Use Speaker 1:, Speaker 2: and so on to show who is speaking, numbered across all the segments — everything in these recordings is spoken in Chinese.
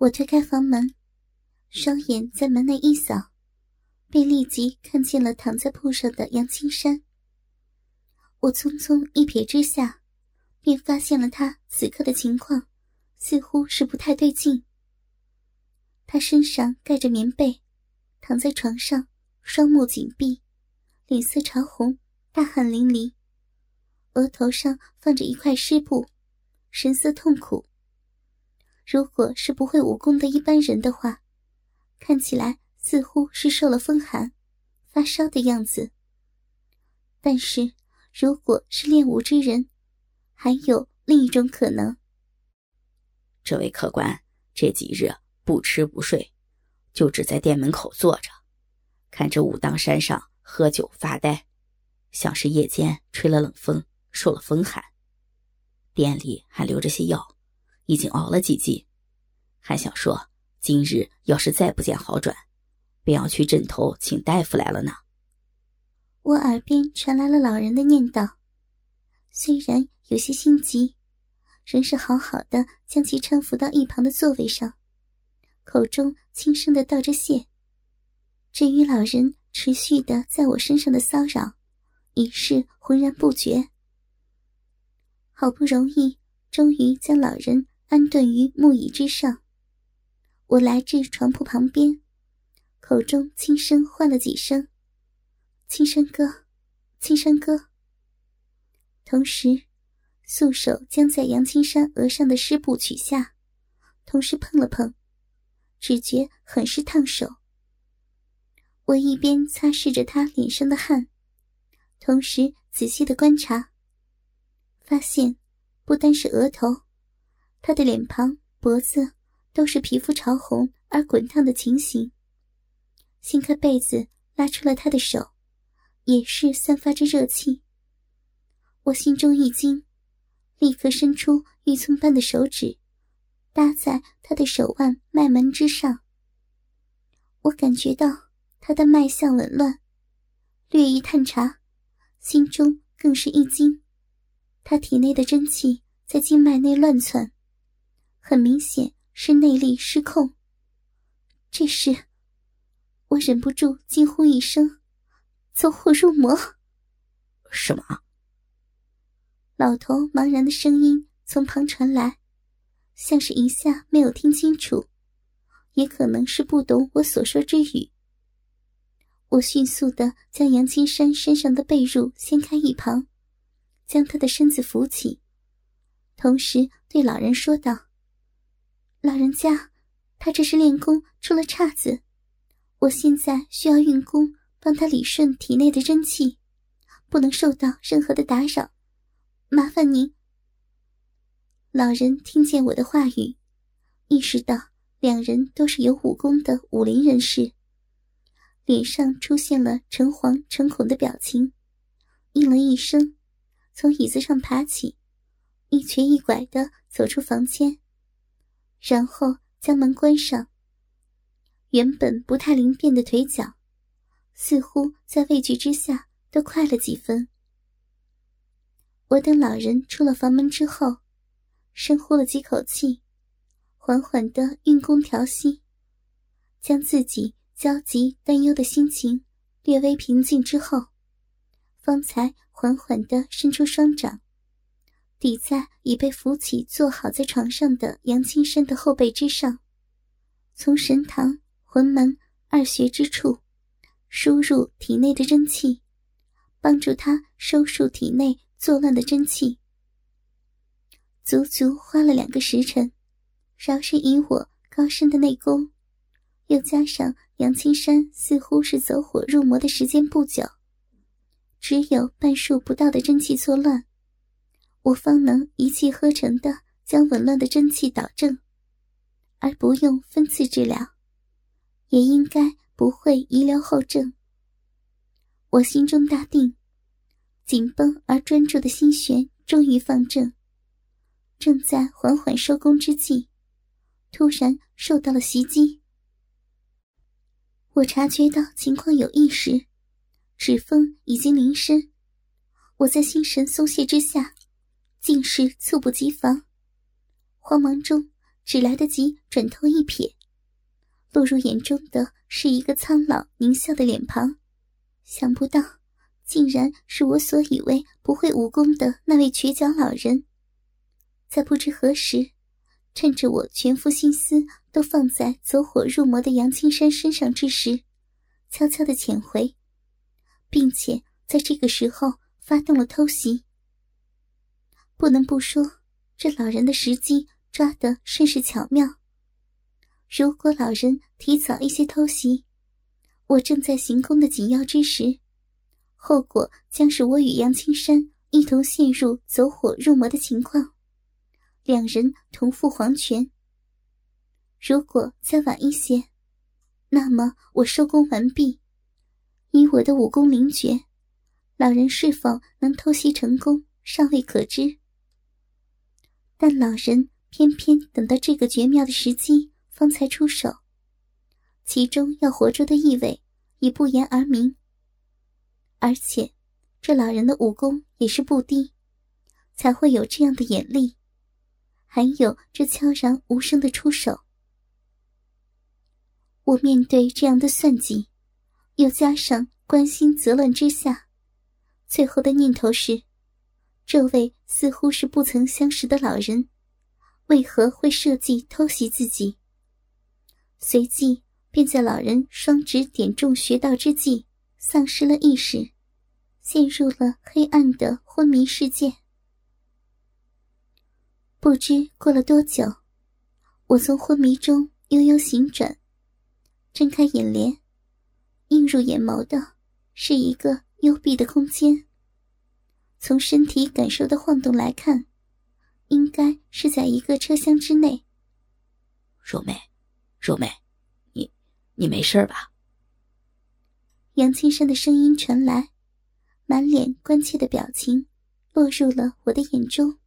Speaker 1: 我推开房门，双眼在门内一扫，便立即看见了躺在铺上的杨青山。我匆匆一瞥之下，便发现了他此刻的情况，似乎是不太对劲。他身上盖着棉被，躺在床上，双目紧闭，脸色潮红，大汗淋漓，额头上放着一块湿布，神色痛苦。如果是不会武功的一般人的话，看起来似乎是受了风寒、发烧的样子。但是，如果是练武之人，还有另一种可能。
Speaker 2: 这位客官这几日不吃不睡，就只在店门口坐着，看着武当山上喝酒发呆，像是夜间吹了冷风，受了风寒。店里还留着些药。已经熬了几剂，还想说今日要是再不见好转，便要去镇头请大夫来了呢。
Speaker 1: 我耳边传来了老人的念叨，虽然有些心急，仍是好好的将其搀扶到一旁的座位上，口中轻声的道着谢。至于老人持续的在我身上的骚扰，已是浑然不觉。好不容易，终于将老人。安顿于木椅之上，我来至床铺旁边，口中轻声唤了几声：“青山哥，青山哥。”同时，素手将在杨青山额上的湿布取下，同时碰了碰，只觉很是烫手。我一边擦拭着他脸上的汗，同时仔细的观察，发现不单是额头。他的脸庞、脖子都是皮肤潮红而滚烫的情形。掀开被子，拉出了他的手，也是散发着热气。我心中一惊，立刻伸出玉葱般的手指，搭在他的手腕脉门之上。我感觉到他的脉象紊乱，略一探查，心中更是一惊。他体内的真气在经脉内乱窜。很明显是内力失控。这时，我忍不住惊呼一声：“走火入魔！”
Speaker 2: 什么？
Speaker 1: 老头茫然的声音从旁传来，像是一下没有听清楚，也可能是不懂我所说之语。我迅速的将杨青山身上的被褥掀开一旁，将他的身子扶起，同时对老人说道。老人家，他这是练功出了岔子，我现在需要运功帮他理顺体内的真气，不能受到任何的打扰，麻烦您。老人听见我的话语，意识到两人都是有武功的武林人士，脸上出现了诚惶诚恐的表情，应了一声，从椅子上爬起，一瘸一拐的走出房间。然后将门关上。原本不太灵便的腿脚，似乎在畏惧之下都快了几分。我等老人出了房门之后，深呼了几口气，缓缓的运功调息，将自己焦急担忧的心情略微平静之后，方才缓缓的伸出双掌。抵在已被扶起坐好在床上的杨青山的后背之上，从神堂、魂门、二穴之处输入体内的真气，帮助他收束体内作乱的真气。足足花了两个时辰，饶是以我高深的内功，又加上杨青山似乎是走火入魔的时间不久，只有半数不到的真气作乱。我方能一气呵成的将紊乱的真气导正，而不用分次治疗，也应该不会遗留后症。我心中大定，紧绷而专注的心弦终于放正，正在缓缓收工之际，突然受到了袭击。我察觉到情况有异时，指风已经临身，我在心神松懈之下。竟是猝不及防，慌忙中只来得及转头一瞥，落入眼中的是一个苍老狞笑的脸庞。想不到，竟然是我所以为不会武功的那位瘸脚老人。在不知何时，趁着我全副心思都放在走火入魔的杨青山身上之时，悄悄的潜回，并且在这个时候发动了偷袭。不能不说，这老人的时机抓得甚是巧妙。如果老人提早一些偷袭，我正在行宫的紧要之时，后果将是我与杨青山一同陷入走火入魔的情况，两人同赴黄泉。如果再晚一些，那么我收工完毕，以我的武功灵绝，老人是否能偷袭成功尚未可知。但老人偏偏等到这个绝妙的时机方才出手，其中要活捉的意味已不言而明。而且，这老人的武功也是不低，才会有这样的眼力，还有这悄然无声的出手。我面对这样的算计，又加上关心则乱之下，最后的念头是。这位似乎是不曾相识的老人，为何会设计偷袭自己？随即便在老人双指点中穴道之际，丧失了意识，陷入了黑暗的昏迷世界。不知过了多久，我从昏迷中悠悠醒转，睁开眼帘，映入眼眸的是一个幽闭的空间。从身体感受的晃动来看，应该是在一个车厢之内。
Speaker 2: 若梅，若梅，你你没事吧？
Speaker 1: 杨青山的声音传来，满脸关切的表情落入了我的眼中。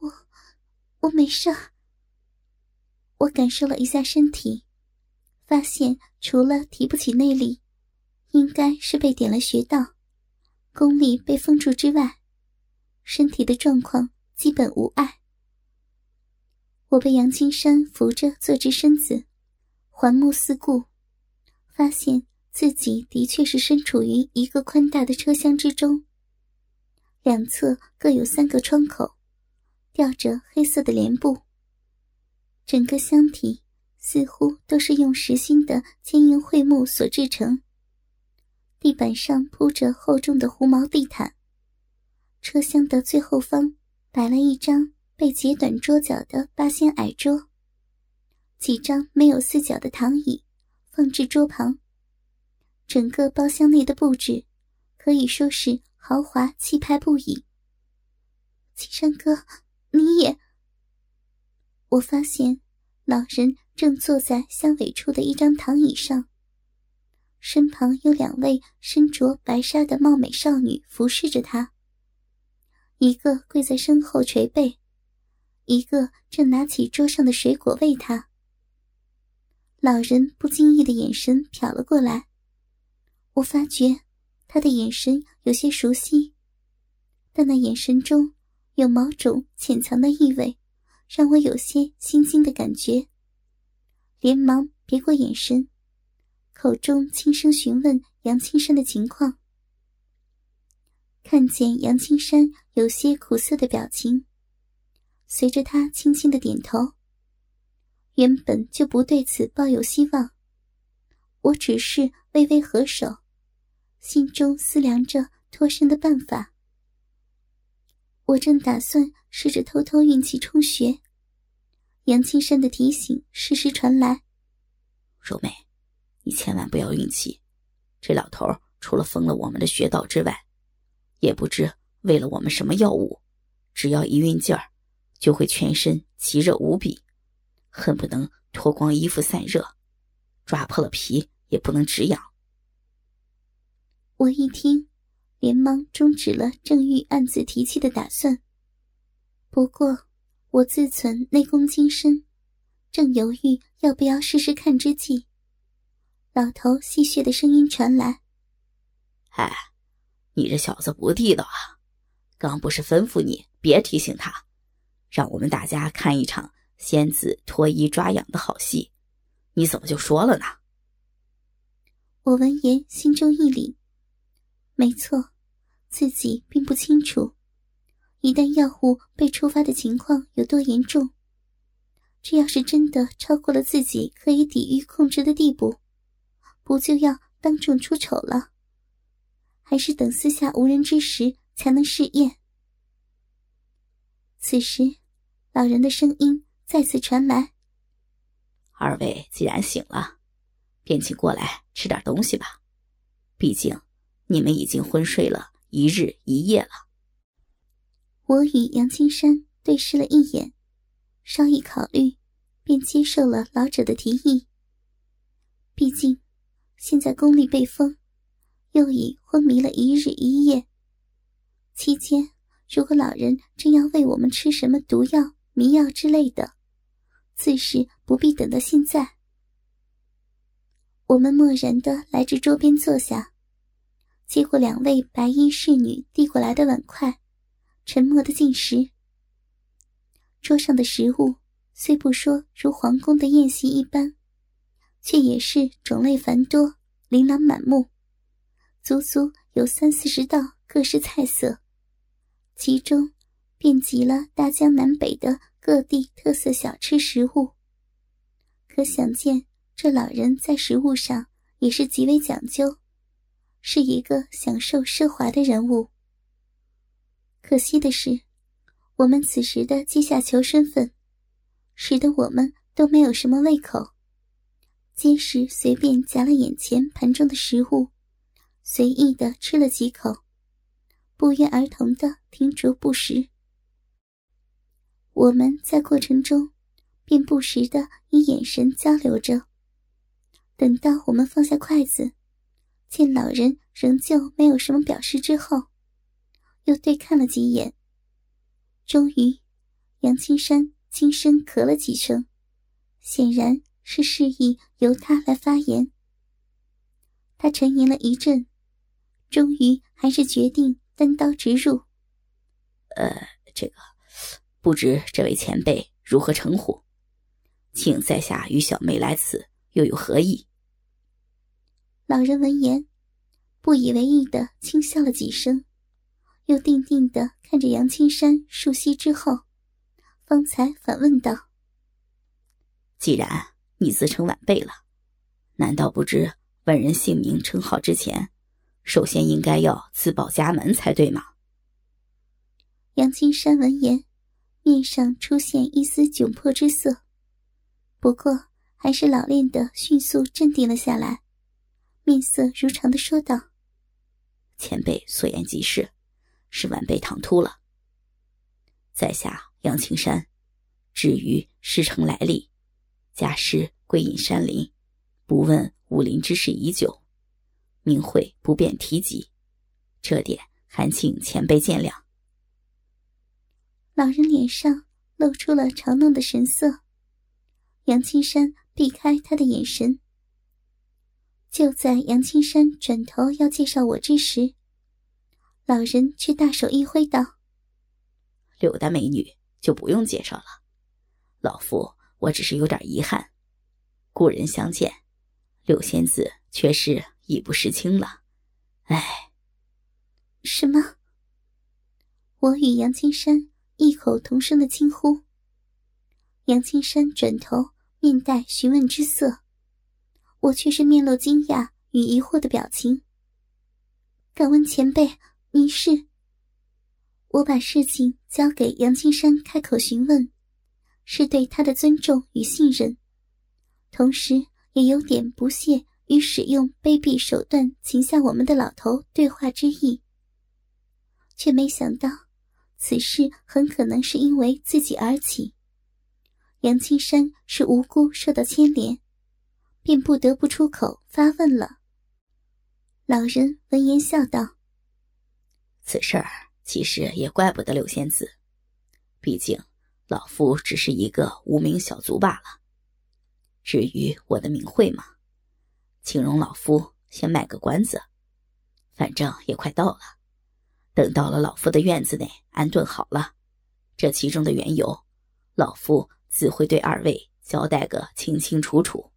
Speaker 1: 我我没事。我感受了一下身体，发现除了提不起内力，应该是被点了穴道。功力被封住之外，身体的状况基本无碍。我被杨青山扶着坐直身子，环目四顾，发现自己的确是身处于一个宽大的车厢之中。两侧各有三个窗口，吊着黑色的帘布。整个箱体似乎都是用实心的坚硬桧木所制成。地板上铺着厚重的狐毛地毯，车厢的最后方摆了一张被截短桌角的八仙矮桌，几张没有四角的躺椅放置桌旁。整个包厢内的布置可以说是豪华气派不已。青山哥，你也……我发现老人正坐在箱尾处的一张躺椅上。身旁有两位身着白纱的貌美少女服侍着他，一个跪在身后捶背，一个正拿起桌上的水果喂他。老人不经意的眼神瞟了过来，我发觉他的眼神有些熟悉，但那眼神中有某种潜藏的意味，让我有些心惊的感觉，连忙别过眼神。口中轻声询问杨青山的情况，看见杨青山有些苦涩的表情，随着他轻轻的点头。原本就不对此抱有希望，我只是微微合手，心中思量着脱身的办法。我正打算试着偷偷运气充血，杨青山的提醒适时传来：“
Speaker 2: 柔美。”你千万不要运气，这老头除了封了我们的穴道之外，也不知喂了我们什么药物，只要一运劲儿，就会全身极热无比，恨不能脱光衣服散热，抓破了皮也不能止痒。
Speaker 1: 我一听，连忙终止了正欲暗自提气的打算。不过，我自存内功精深，正犹豫要不要试试看之际。老头戏谑的声音传来：“
Speaker 2: 哎，你这小子不地道啊！刚不是吩咐你别提醒他，让我们大家看一场仙子脱衣抓痒的好戏，你怎么就说了呢？
Speaker 1: 我闻言心中一凛，没错，自己并不清楚，一旦药物被触发的情况有多严重。这要是真的超过了自己可以抵御控制的地步，不就要当众出丑了？还是等私下无人之时才能试验？此时，老人的声音再次传来：“
Speaker 2: 二位既然醒了，便请过来吃点东西吧。毕竟你们已经昏睡了一日一夜了。”
Speaker 1: 我与杨青山对视了一眼，稍一考虑，便接受了老者的提议。毕竟，现在功力被封，又已昏迷了一日一夜，期间。如果老人真要喂我们吃什么毒药、迷药之类的，自是不必等到现在。我们默然的来至桌边坐下，接过两位白衣侍女递过来的碗筷，沉默的进食。桌上的食物虽不说如皇宫的宴席一般，却也是种类繁多、琳琅满目，足足有三四十道各式菜色。其中，遍及了大江南北的各地特色小吃食物。可想见，这老人在食物上也是极为讲究，是一个享受奢华的人物。可惜的是，我们此时的阶下囚身份，使得我们都没有什么胃口，皆是随便夹了眼前盘中的食物，随意的吃了几口。不约而同的停住不食，我们在过程中便不时的以眼神交流着。等到我们放下筷子，见老人仍旧没有什么表示之后，又对看了几眼。终于，杨青山轻声咳了几声，显然是示意由他来发言。他沉吟了一阵，终于还是决定。单刀直入。
Speaker 2: 呃，这个不知这位前辈如何称呼？请在下与小妹来此又有何意？
Speaker 1: 老人闻言，不以为意的轻笑了几声，又定定的看着杨青山数息之后，方才反问道：“
Speaker 2: 既然你自称晚辈了，难道不知本人姓名称号之前？”首先应该要自报家门才对吗。
Speaker 1: 杨青山闻言，面上出现一丝窘迫之色，不过还是老练的迅速镇定了下来，面色如常的说道：“
Speaker 2: 前辈所言极是，是晚辈唐突了。在下杨青山，至于师承来历，家师归隐山林，不问武林之事已久。”明慧不便提及，这点还请前辈见谅。
Speaker 1: 老人脸上露出了嘲弄的神色，杨青山避开他的眼神。就在杨青山转头要介绍我之时，老人却大手一挥道：“
Speaker 2: 柳大美女就不用介绍了，老夫我只是有点遗憾，故人相见，柳仙子却是。”已不识清了，唉。
Speaker 1: 什么？我与杨青山异口同声的惊呼。杨青山转头，面带询问之色，我却是面露惊讶与疑惑的表情。敢问前辈，你是？我把事情交给杨青山开口询问，是对他的尊重与信任，同时也有点不屑。与使用卑鄙手段擒下我们的老头对话之意，却没想到此事很可能是因为自己而起。杨青山是无辜受到牵连，便不得不出口发问了。老人闻言笑道：“
Speaker 2: 此事其实也怪不得柳仙子，毕竟老夫只是一个无名小卒罢了。至于我的名讳嘛……”请容老夫先卖个关子，反正也快到了。等到了老夫的院子内安顿好了，这其中的缘由，老夫自会对二位交代个清清楚楚。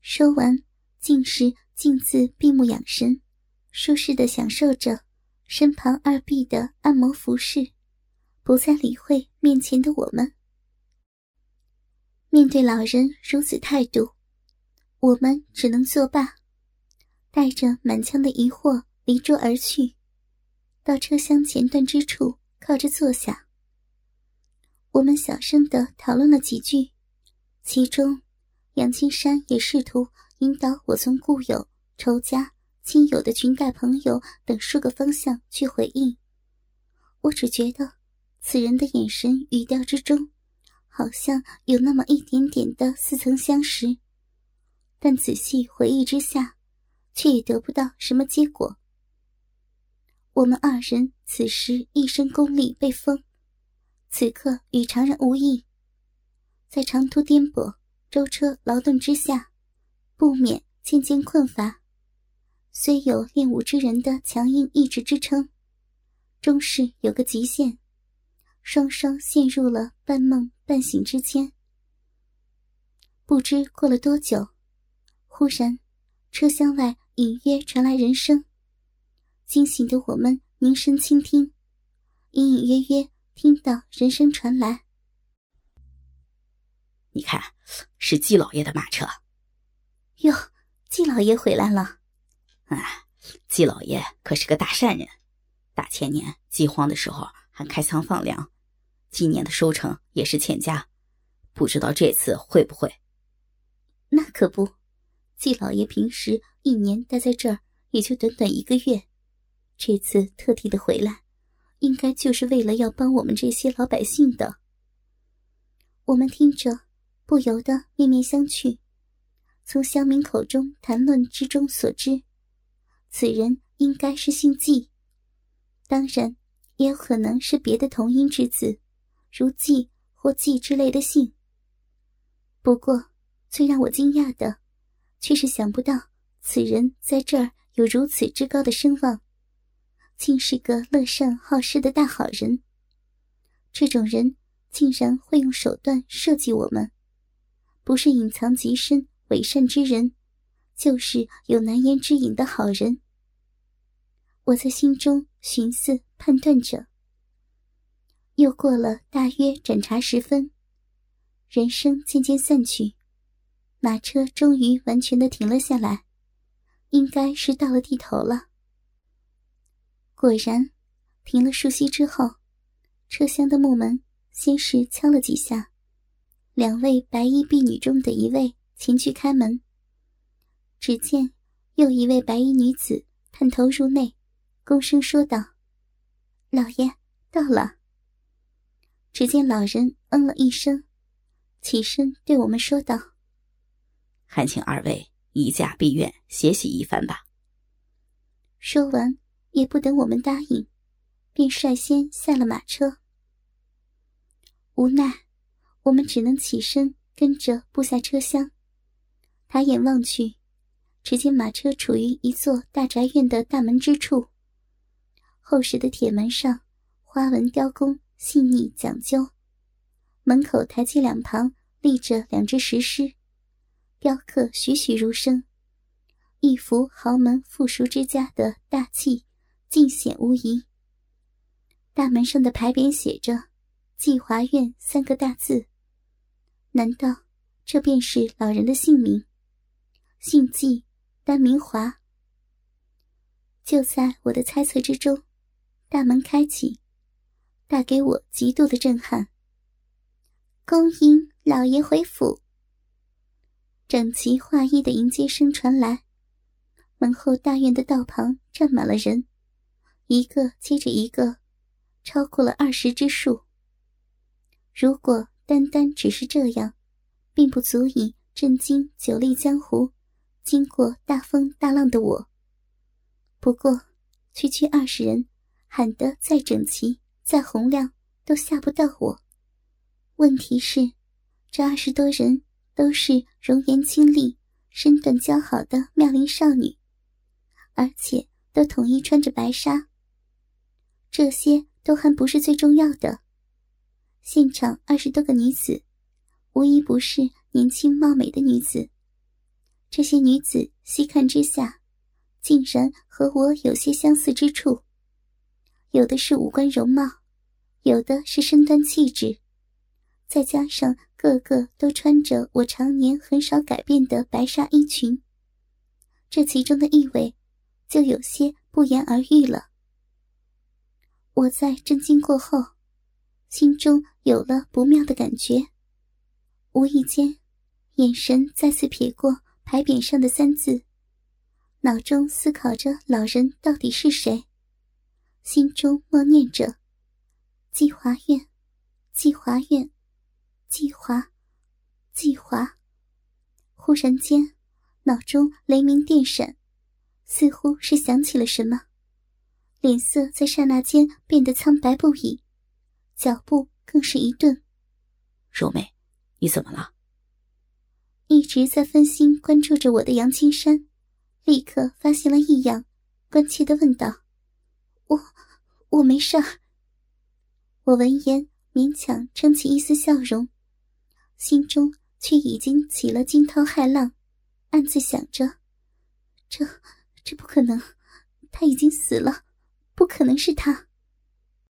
Speaker 1: 说完，竟是径自闭目养神，舒适的享受着身旁二婢的按摩服饰，不再理会面前的我们。面对老人如此态度，我们只能作罢，带着满腔的疑惑离桌而去，到车厢前段之处靠着坐下。我们小声的讨论了几句，其中杨青山也试图引导我从故友、仇家、亲友的裙带朋友等数个方向去回应。我只觉得此人的眼神语调之中。好像有那么一点点的似曾相识，但仔细回忆之下，却也得不到什么结果。我们二人此时一身功力被封，此刻与常人无异，在长途颠簸、舟车劳顿之下，不免渐渐困乏。虽有练武之人的强硬意志支撑，终是有个极限。双双陷入了半梦半醒之间。不知过了多久，忽然，车厢外隐约传来人声。惊醒的我们凝神倾听，隐隐约约听到人声传来：“
Speaker 2: 你看，是季老爷的马车。”
Speaker 1: 哟，季老爷回来了。
Speaker 2: 啊，季老爷可是个大善人，大前年饥荒的时候开仓放粮。今年的收成也是欠佳，不知道这次会不会？
Speaker 1: 那可不，季老爷平时一年待在这儿也就短短一个月，这次特地的回来，应该就是为了要帮我们这些老百姓的。我们听着，不由得面面相觑。从乡民口中谈论之中所知，此人应该是姓季，当然也有可能是别的同音之子。如季或季之类的姓。不过，最让我惊讶的，却是想不到此人在这儿有如此之高的声望，竟是个乐善好施的大好人。这种人竟然会用手段设计我们，不是隐藏极深伪善之人，就是有难言之隐的好人。我在心中寻思判断着。又过了大约盏茶时分，人声渐渐散去，马车终于完全的停了下来，应该是到了地头了。果然，停了数息之后，车厢的木门先是敲了几下，两位白衣婢女中的一位前去开门。只见又一位白衣女子探头入内，躬声说道：“老爷到了。”只见老人嗯了一声，起身对我们说道：“
Speaker 2: 还请二位移驾避院，歇息一番吧。”
Speaker 1: 说完，也不等我们答应，便率先下了马车。无奈，我们只能起身跟着步下车厢。抬眼望去，只见马车处于一座大宅院的大门之处，厚实的铁门上花纹雕工。细腻讲究，门口台阶两旁立着两只石狮，雕刻栩栩如生，一幅豪门富庶之家的大气尽显无疑。大门上的牌匾写着“季华苑”三个大字，难道这便是老人的姓名？姓季，单名华。就在我的猜测之中，大门开启。带给我极度的震撼。恭迎老爷回府。整齐划一的迎接声传来，门后大院的道旁站满了人，一个接着一个，超过了二十之数。如果单单只是这样，并不足以震惊久历江湖、经过大风大浪的我。不过，区区二十人，喊得再整齐。再洪亮都吓不到我。问题是，这二十多人都是容颜清丽、身段姣好的妙龄少女，而且都统一穿着白纱。这些都还不是最重要的，现场二十多个女子，无一不是年轻貌美的女子。这些女子细看之下，竟然和我有些相似之处。有的是五官容貌，有的是身段气质，再加上个个都穿着我常年很少改变的白纱衣裙，这其中的意味就有些不言而喻了。我在震惊过后，心中有了不妙的感觉，无意间，眼神再次瞥过牌匾上的三字，脑中思考着老人到底是谁。心中默念着：“季华苑，季华苑，季华，季华。”忽然间，脑中雷鸣电闪，似乎是想起了什么，脸色在刹那间变得苍白不已，脚步更是一顿。
Speaker 2: 柔美，你怎么了？
Speaker 1: 一直在分心关注着我的杨青山，立刻发现了异样，关切的问道。我我没事。我闻言勉强撑起一丝笑容，心中却已经起了惊涛骇浪，暗自想着：这这不可能，他已经死了，不可能是他。